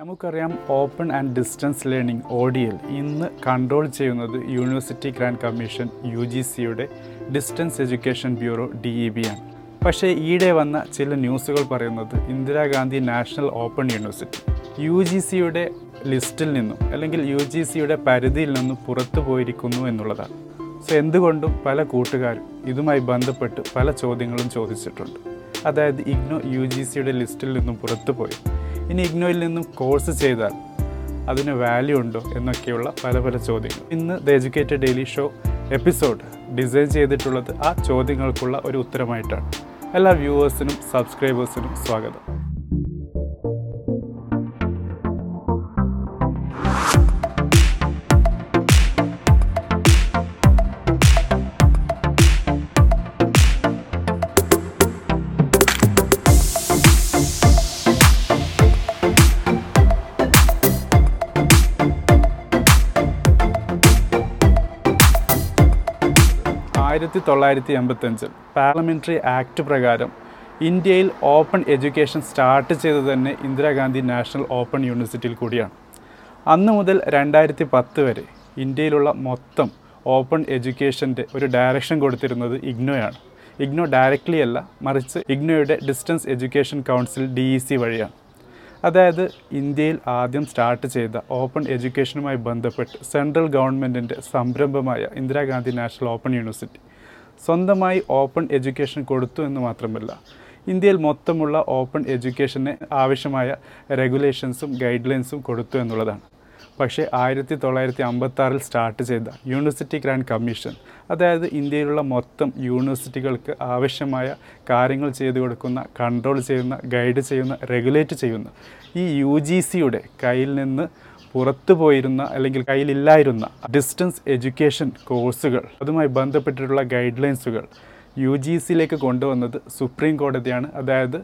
നമുക്കറിയാം open and distance learning O D L ഇന്ന് control ചെയ്യുന്നത് university grant commission U G സിയുടെ distance education bureau D E B ആണ്. പക്ഷേ ഈയിടെ വന്ന ചില ന്യൂസുകൾ പറയുന്നത് Indira Gandhi national open university U G സിയുടെ ലിസ്റ്റിൽ നിന്നും അല്ലെങ്കിൽ യു ജി സിയുടെ പരിധിയിൽ നിന്നും പുറത്തു പോയിരിക്കുന്നു എന്നുള്ളതാണ്. സോ എന്തുകൊണ്ടും പല കൂട്ടുകാരും ഇതുമായി ബന്ധപ്പെട്ട് പല ചോദ്യങ്ങളും ചോദിച്ചിട്ടുണ്ട്. അതായത് ഇഗ്നോ യു ജി സിയുടെ ലിസ്റ്റിൽ നിന്നും പുറത്തു പോയി. ഇനി ഇഗ്നോയിൽ നിന്നും കോഴ്സ് ചെയ്താൽ അതിന് വാല്യൂ ഉണ്ടോ എന്നൊക്കെയുള്ള പല പല ചോദ്യങ്ങൾ. ഇന്ന് the educated daily show episode design ചെയ്തിട്ടുള്ളത് ആ ചോദ്യങ്ങൾക്കുള്ള ഒരു ഉത്തരമായിട്ടാണ്. എല്ലാ വ്യൂവേഴ്സിനും സബ്സ്ക്രൈബേഴ്സിനും സ്വാഗതം. ആയിരത്തി തൊള്ളായിരത്തി എൺപത്തഞ്ചിൽ പാർലമെന്ററി ആക്ട് പ്രകാരം ഇന്ത്യയിൽ ഓപ്പൺ എഡ്യൂക്കേഷൻ സ്റ്റാർട്ട് ചെയ്തത് തന്നെ ഇന്ദിരാഗാന്ധി നാഷണൽ ഓപ്പൺ യൂണിവേഴ്സിറ്റിയിൽ കൂടിയാണ്. അന്ന് മുതൽ രണ്ടായിരത്തി പത്ത് വരെ ഇന്ത്യയിലുള്ള മൊത്തം ഓപ്പൺ എഡ്യൂക്കേഷന്റെ ഒരു ഡയറക്ഷൻ കൊടുത്തിരുന്നത് ഇഗ്നോയാണ്. ഇഗ്നോ ഡയറക്റ്റ്ലി അല്ല മറിച്ച് ഇഗ്നോയുടെ distance education council D E C വഴിയാണ്. അതായത് ഇന്ത്യയിൽ ആദ്യം സ്റ്റാർട്ട് ചെയ്ത ഓപ്പൺ എഡ്യൂക്കേഷനുമായി ബന്ധപ്പെട്ട് സെൻട്രൽ ഗവൺമെന്റിന്റെ സംരംഭമായ ഇന്ദിരാഗാന്ധി നാഷണൽ ഓപ്പൺ യൂണിവേഴ്സിറ്റി. സ്വന്തമായി ഓപ്പൺ എഡ്യൂക്കേഷൻ കൊടുത്തു എന്ന് മാത്രമല്ല ഇന്ത്യയിൽ മൊത്തമുള്ള ഓപ്പൺ എഡ്യൂക്കേഷന് ആവശ്യമായ റെഗുലേഷൻസും ഗൈഡ് ലൈൻസും കൊടുത്തു എന്നുള്ളതാണ്. പക്ഷേ ആയിരത്തി തൊള്ളായിരത്തി അമ്പത്താറിൽ സ്റ്റാർട്ട് ചെയ്ത യൂണിവേഴ്സിറ്റി ഗ്രാൻഡ് കമ്മീഷൻ അതായത് ഇന്ത്യയിലുള്ള മൊത്തം യൂണിവേഴ്സിറ്റികൾക്ക് ആവശ്യമായ കാര്യങ്ങൾ ചെയ്തു കൊടുക്കുന്ന കൺട്രോൾ ചെയ്യുന്ന ഗൈഡ് ചെയ്യുന്ന റെഗുലേറ്റ് ചെയ്യുന്ന ഈ യു ജി സിയുടെ കയ്യിൽ നിന്ന് പുറത്തു പോയിരുന്ന അല്ലെങ്കിൽ കയ്യിലില്ലായിരുന്ന ഡിസ്റ്റൻസ് എഡ്യൂക്കേഷൻ കോഴ്സുകൾ അതുമായി ബന്ധപ്പെട്ടിട്ടുള്ള ഗൈഡ് ലൈൻസുകൾ യു ജി സിയിലേക്ക് കൊണ്ടുവന്നത് സുപ്രീം കോടതിയാണ്. അതായത്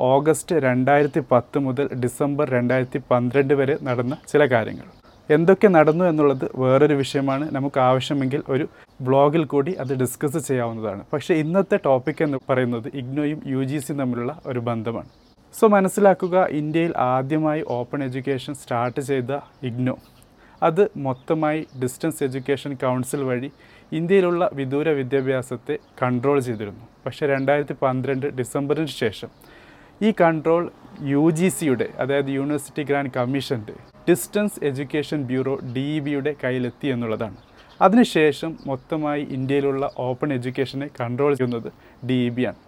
ഓഗസ്റ്റ് രണ്ടായിരത്തി പത്ത് മുതൽ ഡിസംബർ രണ്ടായിരത്തി പന്ത്രണ്ട് വരെ നടന്ന ചില കാര്യങ്ങൾ. എന്തൊക്കെ നടന്നു എന്നുള്ളത് വേറൊരു വിഷയമാണ്. നമുക്ക് ആവശ്യമെങ്കിൽ ഒരു ബ്ലോഗിൽ കൂടി അത് ഡിസ്കസ് ചെയ്യാവുന്നതാണ്. പക്ഷേ ഇന്നത്തെ ടോപ്പിക് എന്ന് പറയുന്നത് ഇഗ്നോയും യു ജി സിയും തമ്മിലുള്ള ഒരു ബന്ധമാണ്. സോ മനസ്സിലാക്കുക ഇന്ത്യയിൽ ആദ്യമായി ഓപ്പൺ എഡ്യൂക്കേഷൻ സ്റ്റാർട്ട് ചെയ്ത ഇഗ്നോ. അത് മൊത്തമായി ഡിസ്റ്റൻസ് എഡ്യൂക്കേഷൻ കൗൺസിൽ വഴി ഇന്ത്യയിലുള്ള വിദൂര വിദ്യാഭ്യാസത്തെ കൺട്രോൾ ചെയ്തിരുന്നു. പക്ഷേ രണ്ടായിരത്തി പന്ത്രണ്ട് ഡിസംബറിന് ശേഷം ഈ കൺട്രോൾ യു ജി സിയുടെ അതായത് യൂണിവേഴ്സിറ്റി ഗ്രാൻഡ് കമ്മീഷന്റെ distance education bureau D E ബിയുടെ കയ്യിലെത്തി എന്നുള്ളതാണ്. അതിനുശേഷം മൊത്തമായി ഇന്ത്യയിലുള്ള ഓപ്പൺ എഡ്യൂക്കേഷനെ കൺട്രോൾ ചെയ്യുന്നത് ഡി ഇ ബി ആണ്.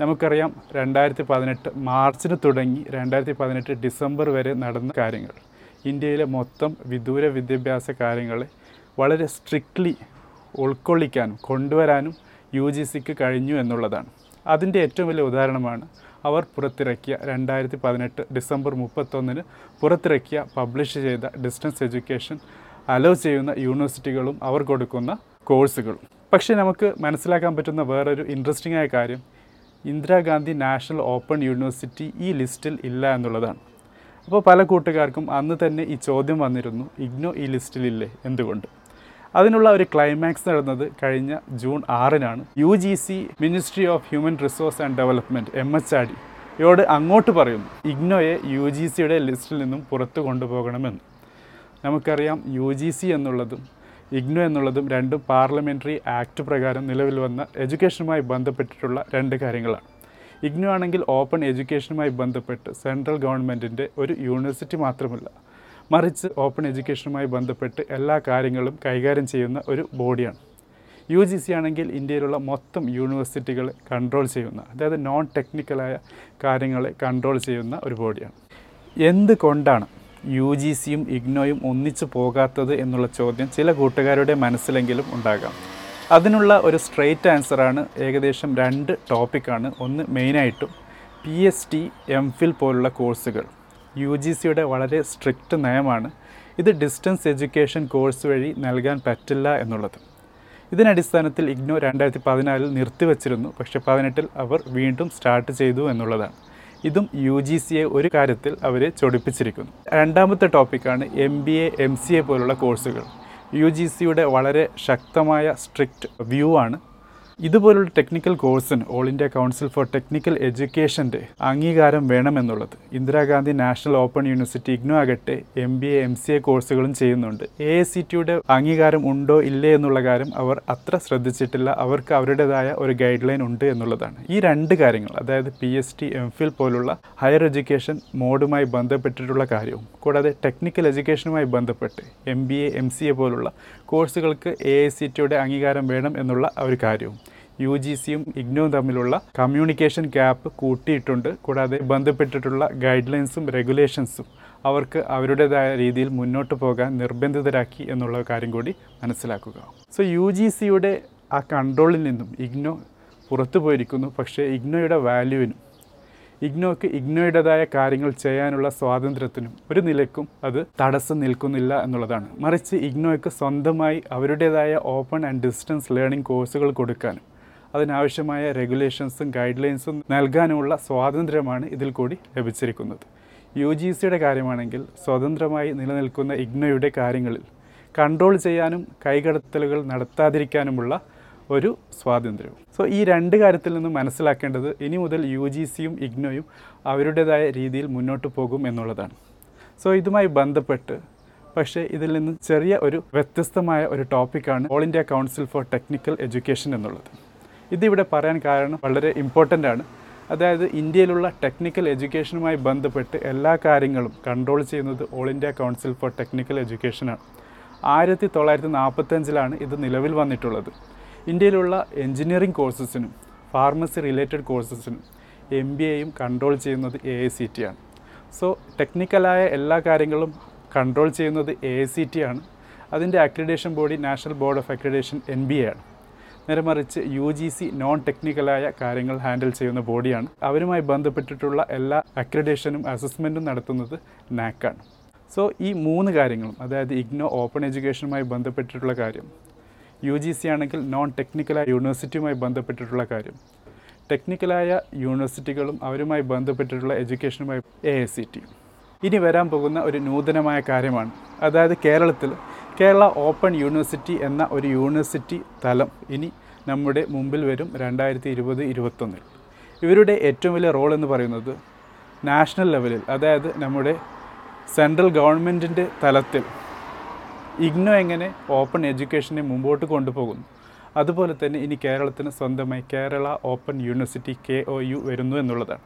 നമുക്കറിയാം രണ്ടായിരത്തി പതിനെട്ട് മാർച്ചിന് തുടങ്ങി രണ്ടായിരത്തി പതിനെട്ട് ഡിസംബർ വരെ നടന്ന കാര്യങ്ങൾ. ഇന്ത്യയിലെ മൊത്തം വിദൂര വിദ്യാഭ്യാസ കാര്യങ്ങളെ വളരെ സ്ട്രിക്ട്ലി ഉൾക്കൊള്ളിക്കാനും കൊണ്ടുവരാനും യു ജി സിക്ക് കഴിഞ്ഞു എന്നുള്ളതാണ്. അതിന്റെ ഏറ്റവും വലിയ ഉദാഹരണമാണ് അവർ പുറത്തിറക്കിയ രണ്ടായിരത്തി പതിനെട്ട് ഡിസംബർ മുപ്പത്തൊന്നിന് പുറത്തിറക്കിയ പബ്ലിഷ് ചെയ്ത ഡിസ്റ്റൻസ് എഡ്യൂക്കേഷൻ അലോ ചെയ്യുന്ന യൂണിവേഴ്സിറ്റികളും അവർ കൊടുക്കുന്ന കോഴ്സുകളും പക്ഷേ നമുക്ക് മനസ്സിലാക്കാൻ പറ്റുന്ന വേറൊരു ഇൻട്രസ്റ്റിംഗ് ആയ കാര്യം ഇന്ദിരാഗാന്ധി നാഷണൽ ഓപ്പൺ യൂണിവേഴ്സിറ്റി ഈ ലിസ്റ്റിൽ ഇല്ല എന്നുള്ളതാണ്. അപ്പോൾ പല കൂട്ടുകാർക്കും അന്ന് തന്നെ ഈ ചോദ്യം വന്നിരുന്നു ഇഗ്നോ ഈ ലിസ്റ്റിലില്ലേ? എന്തുകൊണ്ട്? അതിനുള്ള ഒരു ക്ലൈമാക്സ് നടന്നത് കഴിഞ്ഞ ജൂൺ ആറിനാണ്. U G C ministry of human resource and development M H R D യോട് അങ്ങോട്ട് പറയുന്നു ഇഗ്നോയെ യു ജി സിയുടെ ലിസ്റ്റിൽ നിന്നും പുറത്തു കൊണ്ടുപോകണമെന്ന്. നമുക്കറിയാം യു ജി സി എന്നുള്ളതും ഇഗ്നോ എന്നുള്ളതും രണ്ട് പാർലമെന്ററി ആക്ട് പ്രകാരം നിലവിൽ വന്ന എഡ്യൂക്കേഷനുമായി ബന്ധപ്പെട്ടിട്ടുള്ള രണ്ട് കാര്യങ്ങളാണ്. ഇഗ്നു ആണെങ്കിൽ ഓപ്പൺ എഡ്യൂക്കേഷനുമായി ബന്ധപ്പെട്ട് സെൻട്രൽ ഗവൺമെന്റിന്റെ ഒരു യൂണിവേഴ്സിറ്റി മാത്രമല്ല മറിച്ച് ഓപ്പൺ എഡ്യൂക്കേഷനുമായി ബന്ധപ്പെട്ട് എല്ലാ കാര്യങ്ങളും കൈകാര്യം ചെയ്യുന്ന ഒരു ബോഡിയാണ്. യു ജി സി ആണെങ്കിൽ ഇന്ത്യയിലുള്ള മൊത്തം യൂണിവേഴ്സിറ്റികൾ കൺട്രോൾ ചെയ്യുന്ന അതായത് നോൺ ടെക്നിക്കലായ കാര്യങ്ങളെ കൺട്രോൾ ചെയ്യുന്ന ഒരു ബോഡിയാണ്. എന്തുകൊണ്ടാണ് യു ജി സിയും ഇഗ്നോയും ഒന്നിച്ചു പോകാത്തത് എന്നുള്ള ചോദ്യം ചില കൂട്ടുകാരുടെ മനസ്സിലെങ്കിലും ഉണ്ടാകാം. അതിനുള്ള ഒരു സ്ട്രെയിറ്റ് ആൻസറാണ് ഏകദേശം രണ്ട് ടോപ്പിക്കാണ് ഒന്ന് മെയിനായിട്ടും P S T M Phil പോലുള്ള കോഴ്സുകൾ യു ജി സിയുടെ വളരെ സ്ട്രിക്റ്റ് നയമാണ്. ഇത് ഡിസ്റ്റൻസ് എഡ്യൂക്കേഷൻ കോഴ്സ് വഴി നൽകാൻ പറ്റില്ല എന്നുള്ളത്. ഇതിനടിസ്ഥാനത്തിൽ ഇഗ്നോ രണ്ടായിരത്തി പതിനാലിൽ നിർത്തിവച്ചിരുന്നു. പക്ഷേ പതിനെട്ടിൽ അവർ വീണ്ടും സ്റ്റാർട്ട് ചെയ്തു എന്നുള്ളതാണ്. ഇതും യു ജി സിയെ ഒരു കാര്യത്തിൽ അവരെ ചൊടിപ്പിച്ചിരിക്കുന്നു. രണ്ടാമത്തെ ടോപ്പിക്കാണ് M B A M C A പോലുള്ള കോഴ്സുകൾ. യു ജി സിയുടെ വളരെ ശക്തമായ സ്ട്രിക്റ്റ് വ്യൂ ആണ് ഇതുപോലുള്ള ടെക്നിക്കൽ കോഴ്സിന് all India council for technical എഡ്യൂക്കേഷന്റെ അംഗീകാരം വേണമെന്നുള്ളത് Indira Gandhi national open university IGNOU ആകട്ടെ M B A M C A കോഴ്സുകളും ചെയ്യുന്നുണ്ട്. എ ഐ സി ടിയുടെ അംഗീകാരം ഉണ്ടോ ഇല്ലേ എന്നുള്ള കാര്യം അവർ അത്ര ശ്രദ്ധിച്ചിട്ടില്ല. അവർക്ക് അവരുടേതായ ഒരു ഗൈഡ് ലൈൻ ഉണ്ട് എന്നുള്ളതാണ്. ഈ രണ്ട് കാര്യങ്ങൾ അതായത് P S T M Phil പോലുള്ള ഹയർ എഡ്യൂക്കേഷൻ മോഡുമായി ബന്ധപ്പെട്ടിട്ടുള്ള കാര്യവും കൂടാതെ ടെക്നിക്കൽ എഡ്യൂക്കേഷനുമായി ബന്ധപ്പെട്ട് M B A M C A പോലുള്ള കോഴ്സുകൾക്ക് എ ഐ സി ടിയുടെ അംഗീകാരം വേണം എന്നുള്ള ഒരു കാര്യവും. യു ജി സിയും ഇഗ്നോയും തമ്മിലുള്ള കമ്മ്യൂണിക്കേഷൻ ഗ്യാപ്പ് കൂട്ടിയിട്ടുണ്ട്. കൂടാതെ ബന്ധപ്പെട്ടിട്ടുള്ള ഗൈഡ് ലൈൻസും റെഗുലേഷൻസും അവർക്ക് അവരുടേതായ രീതിയിൽ മുന്നോട്ട് പോകാൻ നിർബന്ധിതരാക്കി എന്നുള്ള കാര്യം കൂടി മനസ്സിലാക്കുക. സോ യു ജി സിയുടെ ആ കൺട്രോളിൽ നിന്നും ഇഗ്നോ പുറത്തു പോയിരിക്കുന്നു. പക്ഷേ ഇഗ്നോയുടെ വാല്യൂവിനും ഇഗ്നോക്ക് ഇഗ്നോയുടേതായ കാര്യങ്ങൾ ചെയ്യാനുള്ള സ്വാതന്ത്ര്യത്തിനും ഒരു നിലക്കും അത് തടസ്സം നിൽക്കുന്നില്ല എന്നുള്ളതാണ്. മറിച്ച് ഇഗ്നോയ്ക്ക് സ്വന്തമായി അവരുടേതായ ഓപ്പൺ ആൻഡ് ഡിസ്റ്റൻസ് ലേണിംഗ് കോഴ്സുകൾ കൊടുക്കാനും അതിനാവശ്യമായ റെഗുലേഷൻസും ഗൈഡ് ലൈൻസും നൽകാനുമുള്ള സ്വാതന്ത്ര്യമാണ് ഇതിൽ കൂടി ലഭിച്ചിരിക്കുന്നത്. യു ജി സിയുടെ കാര്യമാണെങ്കിൽ സ്വതന്ത്രമായി നിലനിൽക്കുന്ന ഇഗ്നോയുടെ കാര്യങ്ങളിൽ കൺട്രോൾ ചെയ്യാനും കൈകടത്തലുകൾ നടത്താതിരിക്കാനുമുള്ള ഒരു സ്വാതന്ത്ര്യവും. സോ ഈ രണ്ട് കാര്യത്തിൽ നിന്ന് മനസ്സിലാക്കേണ്ടത് ഇനി മുതൽ യു ജി സിയും ഇഗ്നോയും അവരുടേതായ രീതിയിൽ മുന്നോട്ട് പോകും എന്നുള്ളതാണ്. സോ ഇതുമായി ബന്ധപ്പെട്ട് പക്ഷേ ഇതിൽ നിന്ന് ചെറിയ ഒരു വ്യത്യസ്തമായ ഒരു ടോപ്പിക്കാണ് All India Council for technical education എന്നുള്ളത്. ഇതിവിടെ പറയാൻ കാരണം വളരെ ഇമ്പോർട്ടന്റ് ആണ്. അതായത് ഇന്ത്യയിലുള്ള ടെക്നിക്കൽ എഡ്യൂക്കേഷനുമായി ബന്ധപ്പെട്ട് എല്ലാ കാര്യങ്ങളും കൺട്രോൾ ചെയ്യുന്നത് all India council for technical എഡ്യൂക്കേഷനാണ്. ആയിരത്തി തൊള്ളായിരത്തി നാൽപ്പത്തഞ്ചിലാണ് ഇത് നിലവിൽ വന്നിട്ടുള്ളത്. ഇന്ത്യയിലുള്ള എഞ്ചിനീയറിംഗ് കോഴ്സസിനും ഫാർമസി റിലേറ്റഡ് കോഴ്സസിനും എം ബി എയും കൺട്രോൾ ചെയ്യുന്നത് എ ഐ സി ടി ആണ്. സോ ടെക്നിക്കലായ എല്ലാ കാര്യങ്ങളും കൺട്രോൾ ചെയ്യുന്നത് എ ഐ സി ടി ആണ്. അതിന്റെ accreditation body national board of accreditation N B A ആണ്. നേരെ മറിച്ച് യു ജി സി നോൺ ടെക്നിക്കലായ കാര്യങ്ങൾ ഹാൻഡിൽ ചെയ്യുന്ന ബോഡിയാണ് അവരുമായി ബന്ധപ്പെട്ടിട്ടുള്ള എല്ലാ അക്രിഡേഷനും അസസ്മെന്റും നടത്തുന്നത് നാക്കാണ് സോ ഈ മൂന്ന് കാര്യങ്ങളും അതായത് ഇഗ്നോ ഓപ്പൺ എഡ്യൂക്കേഷനുമായി ബന്ധപ്പെട്ടിട്ടുള്ള കാര്യം യു ജി സി ആണെങ്കിൽ നോൺ ടെക്നിക്കലായ യൂണിവേഴ്സിറ്റിയുമായി ബന്ധപ്പെട്ടിട്ടുള്ള കാര്യം. ടെക്നിക്കലായ യൂണിവേഴ്സിറ്റികളും അവരുമായി ബന്ധപ്പെട്ടിട്ടുള്ള എഡ്യൂക്കേഷനുമായി എ ഐ സി ടി ഇനി വരാൻ പോകുന്ന ഒരു നൂതനമായ കാര്യമാണ്. അതായത് കേരളത്തിൽ കേരള ഓപ്പൺ യൂണിവേഴ്സിറ്റി എന്ന ഒരു യൂണിവേഴ്സിറ്റി തലം ഇനി നമ്മുടെ മുമ്പിൽ വരും രണ്ടായിരത്തി ഇരുപത് ഇരുപത്തൊന്നിൽ. ഇവരുടെ ഏറ്റവും വലിയ റോൾ എന്ന് പറയുന്നത് നാഷണൽ ലെവലിൽ അതായത് നമ്മുടെ സെൻട്രൽ ഗവൺമെന്റിന്റെ തലത്തിൽ ഇഗ്നോ എങ്ങനെ ഓപ്പൺ എഡ്യൂക്കേഷനെ മുമ്പോട്ട് കൊണ്ടുപോകുന്നു? അതുപോലെ തന്നെ ഇനി കേരളത്തിന് സ്വന്തമായി Kerala open university K O U വരുന്നു എന്നുള്ളതാണ്.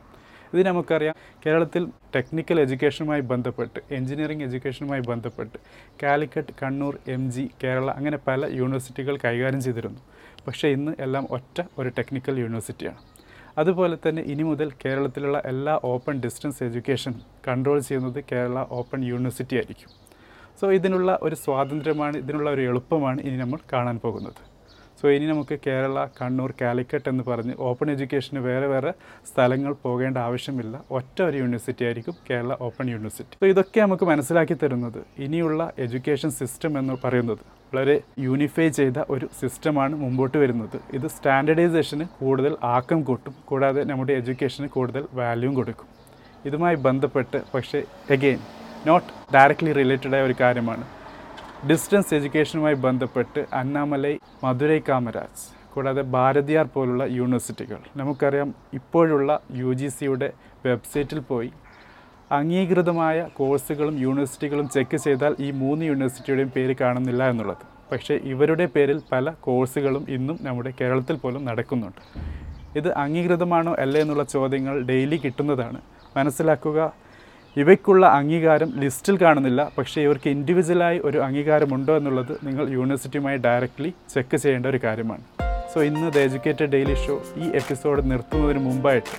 ഇത് നമുക്കറിയാം കേരളത്തിൽ ടെക്നിക്കൽ എഡ്യൂക്കേഷനുമായി ബന്ധപ്പെട്ട് എഞ്ചിനീയറിംഗ് എഡ്യൂക്കേഷനുമായി ബന്ധപ്പെട്ട് കാലിക്കറ്റ് കണ്ണൂർ എം ജി കേരള അങ്ങനെ പല യൂണിവേഴ്സിറ്റികൾ കൈകാര്യം ചെയ്തിരുന്നു. പക്ഷേ ഇന്ന് എല്ലാം ഒറ്റ ഒരു ടെക്നിക്കൽ യൂണിവേഴ്സിറ്റിയാണ്. അതുപോലെ തന്നെ ഇനി മുതൽ കേരളത്തിലുള്ള എല്ലാ ഓപ്പൺ ഡിസ്റ്റൻസ് എഡ്യൂക്കേഷൻ കൺട്രോൾ ചെയ്യുന്നത് കേരള ഓപ്പൺ യൂണിവേഴ്സിറ്റി ആയിരിക്കും. സോ ഇതിനുള്ള ഒരു സ്വാതന്ത്ര്യമാണ് ഇതിനുള്ള ഒരു എളുപ്പമാണ് ഇനി നമ്മൾ കാണാൻ പോകുന്നത്. സോ ഇനി നമുക്ക് കേരള കണ്ണൂർ കാലിക്കറ്റ് എന്ന് പറഞ്ഞ് ഓപ്പൺ എഡ്യൂക്കേഷന് വേറെ വേറെ സ്ഥലങ്ങൾ പോകേണ്ട ആവശ്യമില്ല. ഒറ്റ ഒരു യൂണിവേഴ്സിറ്റി ആയിരിക്കും കേരള ഓപ്പൺ യൂണിവേഴ്സിറ്റി സോ ഇതൊക്കെ നമുക്ക് മനസ്സിലാക്കി തരുന്നത് ഇനിയുള്ള എഡ്യൂക്കേഷൻ സിസ്റ്റം എന്ന് പറയുന്നത് വളരെ യൂണിഫൈ ചെയ്ത ഒരു സിസ്റ്റമാണ് മുമ്പോട്ട് വരുന്നത്. ഇത് സ്റ്റാൻഡർഡൈസേഷന് കൂടുതൽ ആക്കം കൂട്ടും കൂടാതെ നമ്മുടെ എഡ്യൂക്കേഷന് കൂടുതൽ വാല്യൂം കൊടുക്കും. ഇതുമായി ബന്ധപ്പെട്ട് പക്ഷേ എഗെയിൻ നോട്ട് ഡയറക്റ്റ്ലി റിലേറ്റഡായ ഒരു കാര്യമാണ്. ഡിസ്റ്റൻസ് എഡ്യൂക്കേഷനുമായി ബന്ധപ്പെട്ട് അന്നാമലൈ മധുരൈ കാമരാജ് കൂടാതെ ഭാരതിയാർ പോലുള്ള യൂണിവേഴ്സിറ്റികൾ നമുക്കറിയാം ഇപ്പോഴുള്ള യു ജി സിയുടെ വെബ്സൈറ്റിൽ പോയി അംഗീകൃതമായ കോഴ്സുകളും യൂണിവേഴ്സിറ്റികളും ചെക്ക് ചെയ്താൽ ഈ മൂന്ന് യൂണിവേഴ്സിറ്റിയുടെയും പേര് കാണുന്നില്ല എന്നുള്ളത്. പക്ഷേ ഇവരുടെ പേരിൽ പല കോഴ്സുകളും ഇന്നും നമ്മുടെ കേരളത്തിൽ പോലും നടക്കുന്നുണ്ട്. ഇത് അംഗീകൃതമാണോ അല്ലേ എന്നുള്ള ചോദ്യങ്ങൾ ഡെയിലി കിട്ടുന്നതാണ്. മനസ്സിലാക്കുക ഇവയ്ക്കുള്ള അംഗീകാരം ലിസ്റ്റിൽ കാണുന്നില്ല. പക്ഷേ ഇവർക്ക് ഇൻഡിവിജ്വലായി ഒരു അംഗീകാരമുണ്ടോ എന്നുള്ളത് നിങ്ങൾ യൂണിവേഴ്സിറ്റിയുമായി ഡയറക്റ്റ്ലി ചെക്ക് ചെയ്യേണ്ട ഒരു കാര്യമാണ്. സോ ഇന്ന് ദ എഡ്യൂക്കേറ്റഡ് ഡെയിലി ഷോ ഈ എപ്പിസോഡ് നിർത്തുന്നതിന് മുമ്പായിട്ട്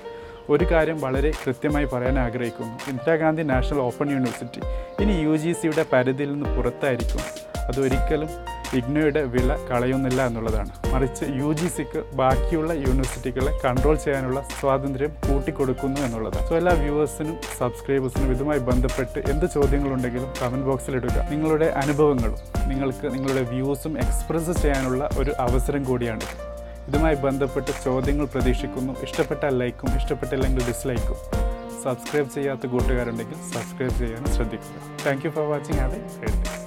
ഒരു കാര്യം വളരെ കൃത്യമായി പറയാൻ ആഗ്രഹിക്കുന്നു. ഇന്ദിരാഗാന്ധി നാഷണൽ ഓപ്പൺ യൂണിവേഴ്സിറ്റി ഇനി യു ജി സിയുടെ പരിധിയിൽ നിന്ന് പുറത്തായിരിക്കും. അതൊരിക്കലും ഇഗ്നോയുടെ വില കളയുന്നില്ല എന്നുള്ളതാണ്. മറിച്ച് യു ജി സിക്ക് ബാക്കിയുള്ള യൂണിവേഴ്സിറ്റികളെ കൺട്രോൾ ചെയ്യാനുള്ള സ്വാതന്ത്ര്യം കൂട്ടിക്കൊടുക്കുന്നു എന്നുള്ളതാണ്. സോ എല്ലാ വ്യൂവേഴ്സിനും സബ്സ്ക്രൈബേഴ്സിനും ഇതുമായി ബന്ധപ്പെട്ട് എന്ത് ചോദ്യങ്ങളുണ്ടെങ്കിലും കമന്റ് ബോക്സിൽ ഇടുക. നിങ്ങളുടെ അനുഭവങ്ങളും നിങ്ങൾക്ക് നിങ്ങളുടെ വ്യൂസും എക്സ്പ്രസ് ചെയ്യാനുള്ള ഒരു അവസരം കൂടിയാണ് ഇതുമായി ബന്ധപ്പെട്ട് ചോദ്യങ്ങൾ പ്രതീക്ഷിക്കുന്നു. ഇഷ്ടപ്പെട്ട ലൈക്കും ഇഷ്ടപ്പെട്ടില്ലെങ്കിൽ ഡിസ്ലൈക്കും സബ്സ്ക്രൈബ് ചെയ്യാത്ത കൂട്ടുകാരുണ്ടെങ്കിൽ സബ്സ്ക്രൈബ് ചെയ്യാനും ശ്രദ്ധിക്കുക. Thank you for watching have a